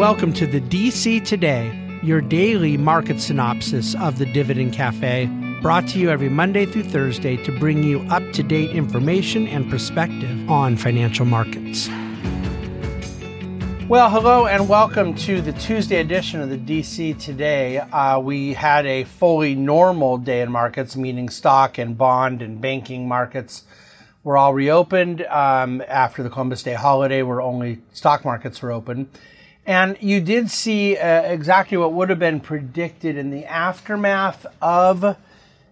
Welcome to the DC Today, your daily market synopsis of the Dividend Cafe, brought to you every Monday through Thursday to bring you up to date information and perspective on financial markets. Well, hello and welcome to the Tuesday edition of the DC Today. Uh, we had a fully normal day in markets, meaning stock and bond and banking markets were all reopened um, after the Columbus Day holiday, where only stock markets were open. And you did see uh, exactly what would have been predicted in the aftermath of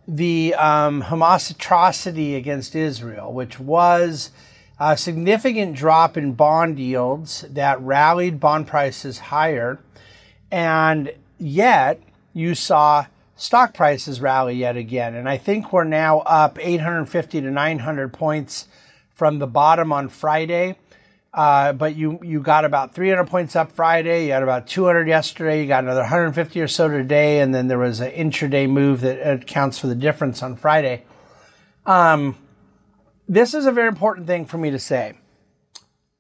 the um, Hamas atrocity against Israel, which was a significant drop in bond yields that rallied bond prices higher. And yet, you saw stock prices rally yet again. And I think we're now up 850 to 900 points from the bottom on Friday. Uh, but you you got about 300 points up Friday. You had about 200 yesterday. You got another 150 or so today, and then there was an intraday move that accounts for the difference on Friday. Um, this is a very important thing for me to say.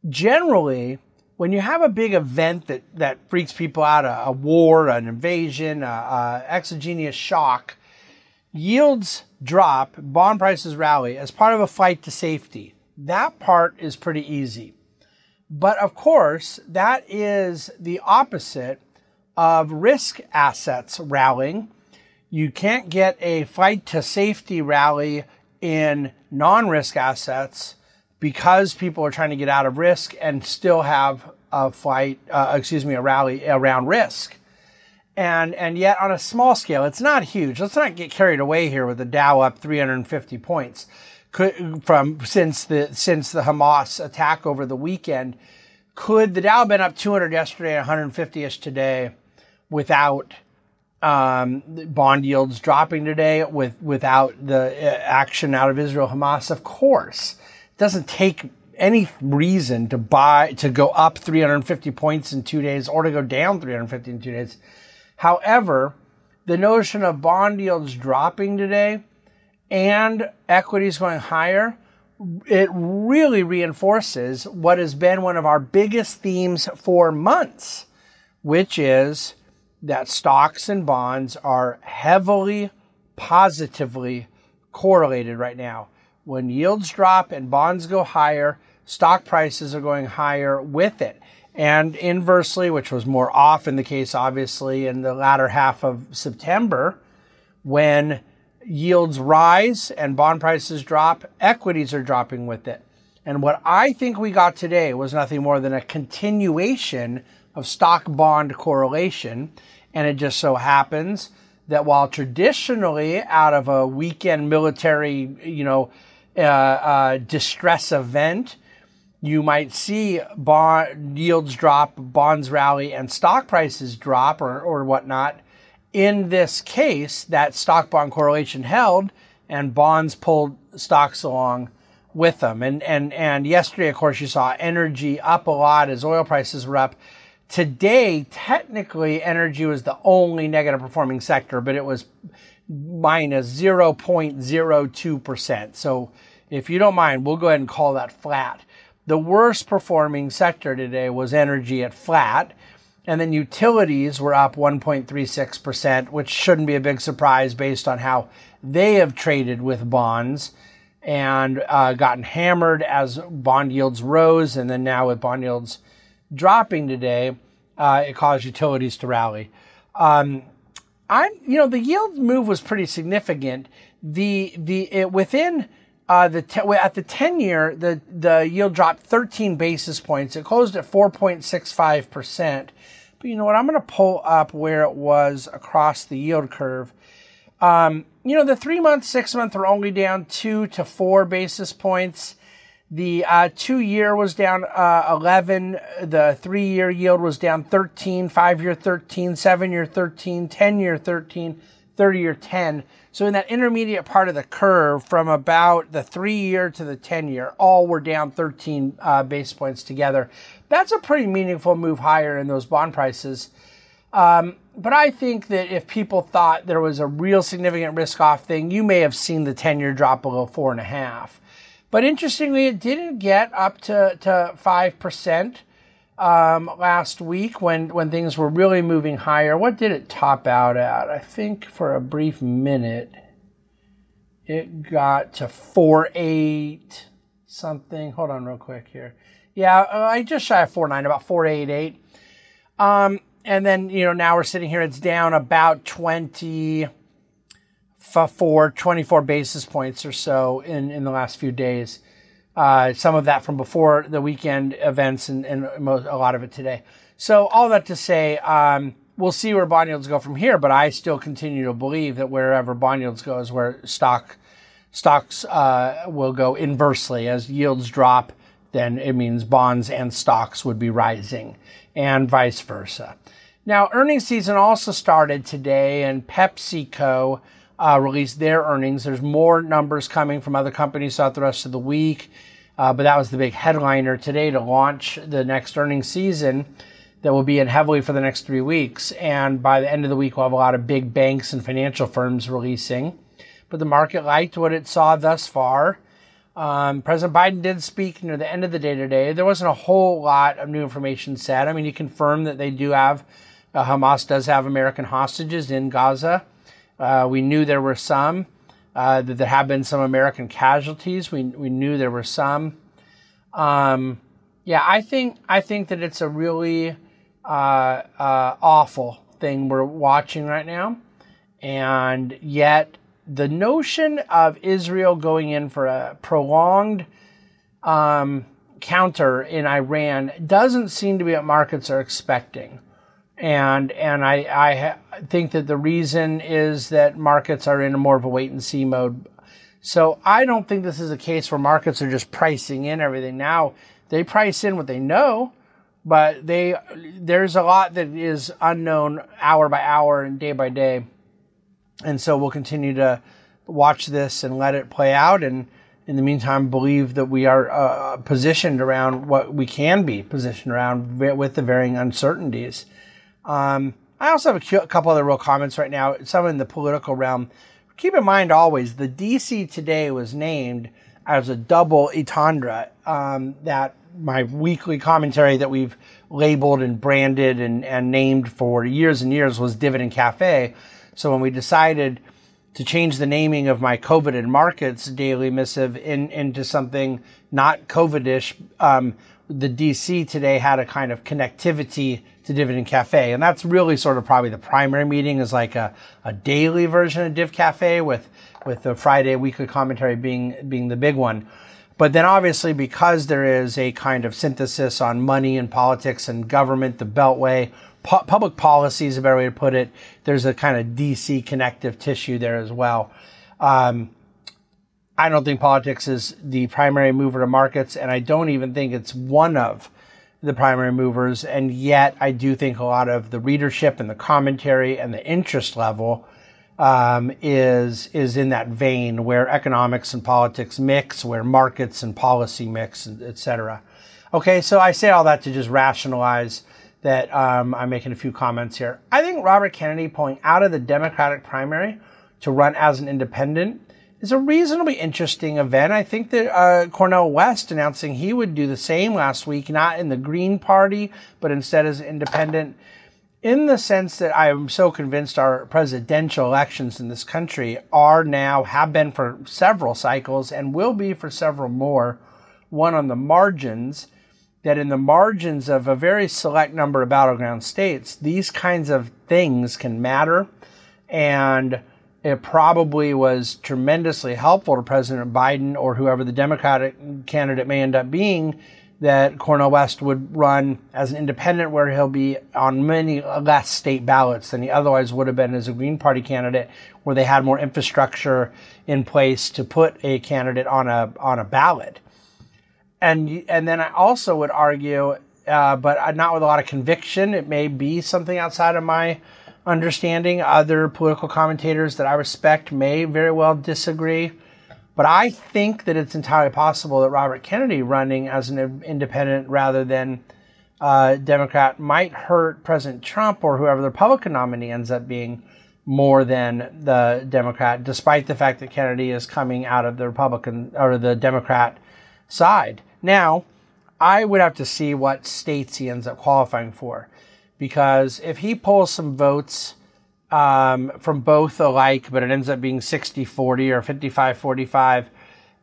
Generally, when you have a big event that that freaks people out, a, a war, an invasion, a, a exogenous shock, yields drop, bond prices rally as part of a fight to safety. That part is pretty easy but of course, that is the opposite of risk assets rallying. You can't get a fight to safety rally in non risk assets because people are trying to get out of risk and still have a fight, uh, excuse me, a rally around risk. And, and yet on a small scale, it's not huge. Let's not get carried away here with the Dow up 350 points from since the since the Hamas attack over the weekend. Could the Dow have been up 200 yesterday, 150 ish today, without um, bond yields dropping today, with without the uh, action out of Israel Hamas? Of course, it doesn't take any reason to buy to go up 350 points in two days or to go down 350 in two days. However, the notion of bond yields dropping today and equities going higher, it really reinforces what has been one of our biggest themes for months, which is that stocks and bonds are heavily positively correlated right now. When yields drop and bonds go higher, stock prices are going higher with it. And inversely, which was more often the case, obviously, in the latter half of September, when yields rise and bond prices drop, equities are dropping with it. And what I think we got today was nothing more than a continuation of stock bond correlation. And it just so happens that while traditionally out of a weekend military, you know, uh, uh, distress event, you might see bond yields drop, bonds rally, and stock prices drop or, or whatnot in this case, that stock bond correlation held and bonds pulled stocks along with them. And, and, and yesterday, of course, you saw energy up a lot as oil prices were up. Today, technically, energy was the only negative performing sector, but it was minus 0.02%. So if you don't mind, we'll go ahead and call that flat. The worst performing sector today was energy at flat. And then utilities were up 1.36%, which shouldn't be a big surprise based on how they have traded with bonds and uh, gotten hammered as bond yields rose. And then now with bond yields dropping today, uh, it caused utilities to rally. Um, I'm, you know, the yield move was pretty significant. The the it, within uh, the te- at the ten year, the the yield dropped 13 basis points. It closed at 4.65 percent. But you know what? I'm going to pull up where it was across the yield curve. Um, you know, the three month, six month are only down two to four basis points. The uh, two year was down uh, 11. The three year yield was down 13, five year 13, seven year 13, 10 year 13, 30 year 10. So in that intermediate part of the curve from about the three year to the 10 year, all were down 13 uh, base points together. That's a pretty meaningful move higher in those bond prices. Um, but I think that if people thought there was a real significant risk off thing, you may have seen the 10 year drop below four and a half. But interestingly, it didn't get up to, to 5%. Um, last week when when things were really moving higher. What did it top out at? I think for a brief minute, it got to four eight something. Hold on, real quick here. Yeah, uh, I just shy of four nine, about four eight eight. Um, and then you know now we're sitting here. It's down about twenty for 24 basis points or so in, in the last few days. Uh, some of that from before the weekend events and, and most, a lot of it today. So all that to say, um, we'll see where bond yields go from here, but I still continue to believe that wherever bond yields go is where stock stocks uh, will go inversely. As yields drop, then it means bonds and stocks would be rising, and vice versa. Now, earnings season also started today, and PepsiCo uh, released their earnings. There's more numbers coming from other companies throughout the rest of the week, uh, but that was the big headliner today to launch the next earnings season that will be in heavily for the next three weeks. And by the end of the week, we'll have a lot of big banks and financial firms releasing. But the market liked what it saw thus far. Um, President Biden did speak near the end of the day today. There wasn't a whole lot of new information said. I mean, he confirmed that they do have, uh, Hamas does have American hostages in Gaza. Uh, we knew there were some, uh, that there have been some American casualties. We, we knew there were some. Um, yeah, I think I think that it's a really uh, uh, awful thing we're watching right now, and yet the notion of Israel going in for a prolonged um, counter in Iran doesn't seem to be what markets are expecting and and I, I think that the reason is that markets are in a more of a wait and see mode. So I don't think this is a case where markets are just pricing in everything. Now they price in what they know, but they there's a lot that is unknown hour by hour and day by day, and so we'll continue to watch this and let it play out and. In the meantime, believe that we are uh, positioned around what we can be positioned around with the varying uncertainties. Um, I also have a couple other real comments right now, some in the political realm. Keep in mind always, the DC today was named as a double entendre. Um, that my weekly commentary that we've labeled and branded and, and named for years and years was Dividend Cafe. So when we decided to change the naming of my COVID and markets daily missive in, into something not COVID-ish, um, the DC today had a kind of connectivity to Dividend Cafe. And that's really sort of probably the primary meeting is like a, a daily version of Div Cafe with, with the Friday weekly commentary being, being the big one. But then obviously because there is a kind of synthesis on money and politics and government, the Beltway, pu- public policy is a better way to put it. There's a kind of DC connective tissue there as well. Um, I don't think politics is the primary mover to markets, and I don't even think it's one of the primary movers. And yet, I do think a lot of the readership and the commentary and the interest level um, is is in that vein where economics and politics mix, where markets and policy mix, etc. Okay, so I say all that to just rationalize that um, I'm making a few comments here. I think Robert Kennedy pulling out of the Democratic primary to run as an independent is a reasonably interesting event. I think that uh, Cornel West announcing he would do the same last week, not in the Green Party, but instead as independent, in the sense that I am so convinced our presidential elections in this country are now, have been for several cycles, and will be for several more, one on the margins. That in the margins of a very select number of battleground states, these kinds of things can matter. And it probably was tremendously helpful to President Biden or whoever the Democratic candidate may end up being that Cornel West would run as an independent, where he'll be on many less state ballots than he otherwise would have been as a Green Party candidate, where they had more infrastructure in place to put a candidate on a on a ballot. And and then I also would argue, uh, but not with a lot of conviction, it may be something outside of my understanding. Other political commentators that I respect may very well disagree. But I think that it's entirely possible that Robert Kennedy running as an independent rather than uh, Democrat might hurt President Trump or whoever the Republican nominee ends up being more than the Democrat, despite the fact that Kennedy is coming out of the Republican or the Democrat side. Now, I would have to see what states he ends up qualifying for. Because if he pulls some votes um, from both alike, but it ends up being 60 40 or 55 45,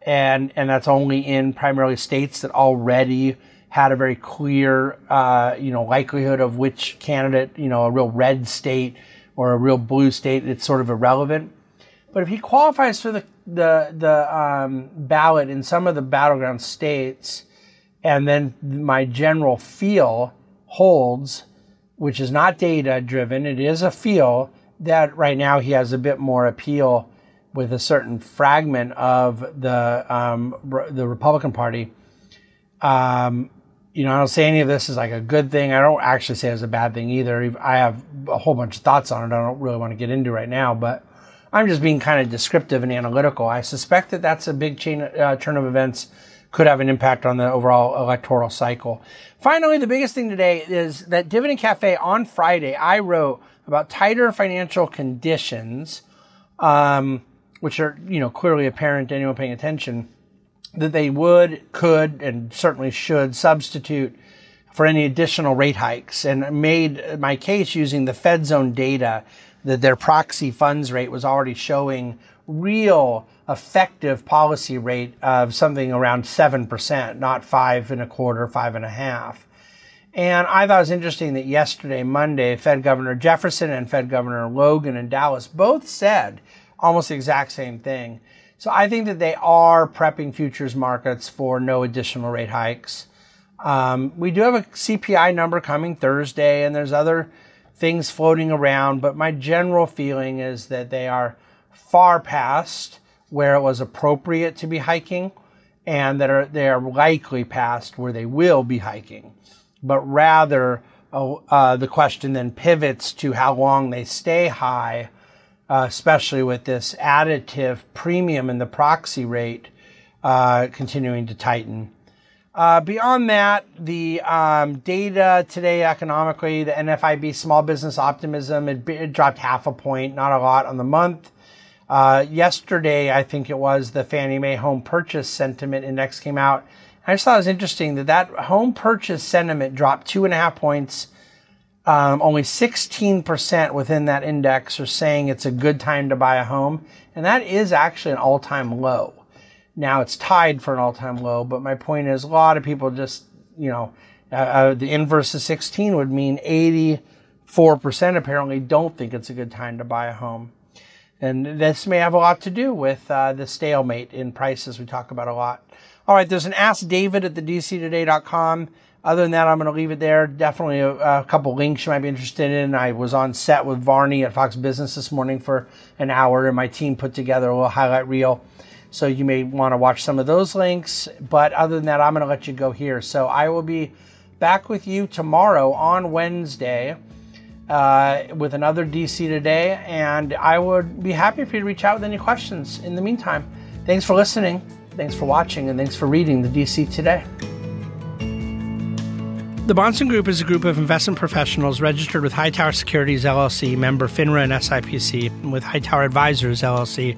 and, and that's only in primarily states that already had a very clear, uh, you know, likelihood of which candidate, you know, a real red state or a real blue state, it's sort of irrelevant. But if he qualifies for the the the um, ballot in some of the battleground states, and then my general feel holds, which is not data driven, it is a feel that right now he has a bit more appeal with a certain fragment of the um, the Republican Party. Um, you know, I don't say any of this is like a good thing. I don't actually say it's a bad thing either. I have a whole bunch of thoughts on it. I don't really want to get into right now, but I'm just being kind of descriptive and analytical. I suspect that that's a big chain uh, turn of events could have an impact on the overall electoral cycle. Finally, the biggest thing today is that Dividend Cafe on Friday, I wrote about tighter financial conditions, um, which are you know clearly apparent to anyone paying attention that they would, could, and certainly should substitute for any additional rate hikes and made my case using the Fed zone data that their proxy funds rate was already showing real effective policy rate of something around 7%, not five and a quarter, five and a half. And I thought it was interesting that yesterday, Monday, Fed Governor Jefferson and Fed Governor Logan in Dallas both said almost the exact same thing so I think that they are prepping futures markets for no additional rate hikes. Um, we do have a CPI number coming Thursday, and there's other things floating around, but my general feeling is that they are far past where it was appropriate to be hiking, and that are, they are likely past where they will be hiking. But rather, uh, uh, the question then pivots to how long they stay high uh, especially with this additive premium in the proxy rate uh, continuing to tighten. Uh, beyond that, the um, data today economically, the NFIB small business optimism, it, it, dropped half a point, not a lot on the month. Uh, yesterday, I think it was the Fannie Mae home purchase sentiment index came out. I just thought it was interesting that that home purchase sentiment dropped two and a half points um, only 16% within that index are saying it's a good time to buy a home. And that is actually an all time low. Now it's tied for an all time low, but my point is a lot of people just, you know, uh, uh, the inverse of 16 would mean 84% apparently don't think it's a good time to buy a home. And this may have a lot to do with uh, the stalemate in prices we talk about a lot. All right, there's an Ask David at the dctoday.com. Other than that, I'm going to leave it there. Definitely a, a, couple links you might be interested in. I was on set with Varney at Fox Business this morning for an hour, and my team put together a little highlight reel. So you may want to watch some of those links. But other than that, I'm going to let you go here. So I will be back with you tomorrow on Wednesday uh, with another DC Today, and I would be happy for you to reach out with any questions in the meantime. Thanks for listening, thanks for watching, and thanks for reading the DC Today. The Bahnsen Group is a group of investment professionals registered with Hightower Securities LLC, member FINRA and SIPC, and with Hightower Advisors LLC,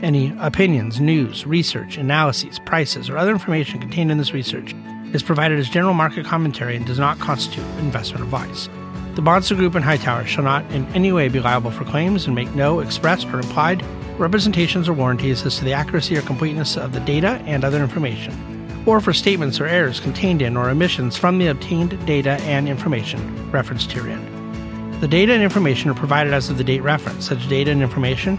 Any opinions, news, research, analyses, prices, or other information contained in this research is provided as general market commentary and does not constitute investment advice. The Bahnsen Group and Hightower shall not in any way be liable for claims and make no expressed or implied representations or warranties as to the accuracy or completeness of the data and other information or for statements or errors contained in or omissions from the obtained data and information referenced herein. The data and information are provided as of the date referenced. Such data and information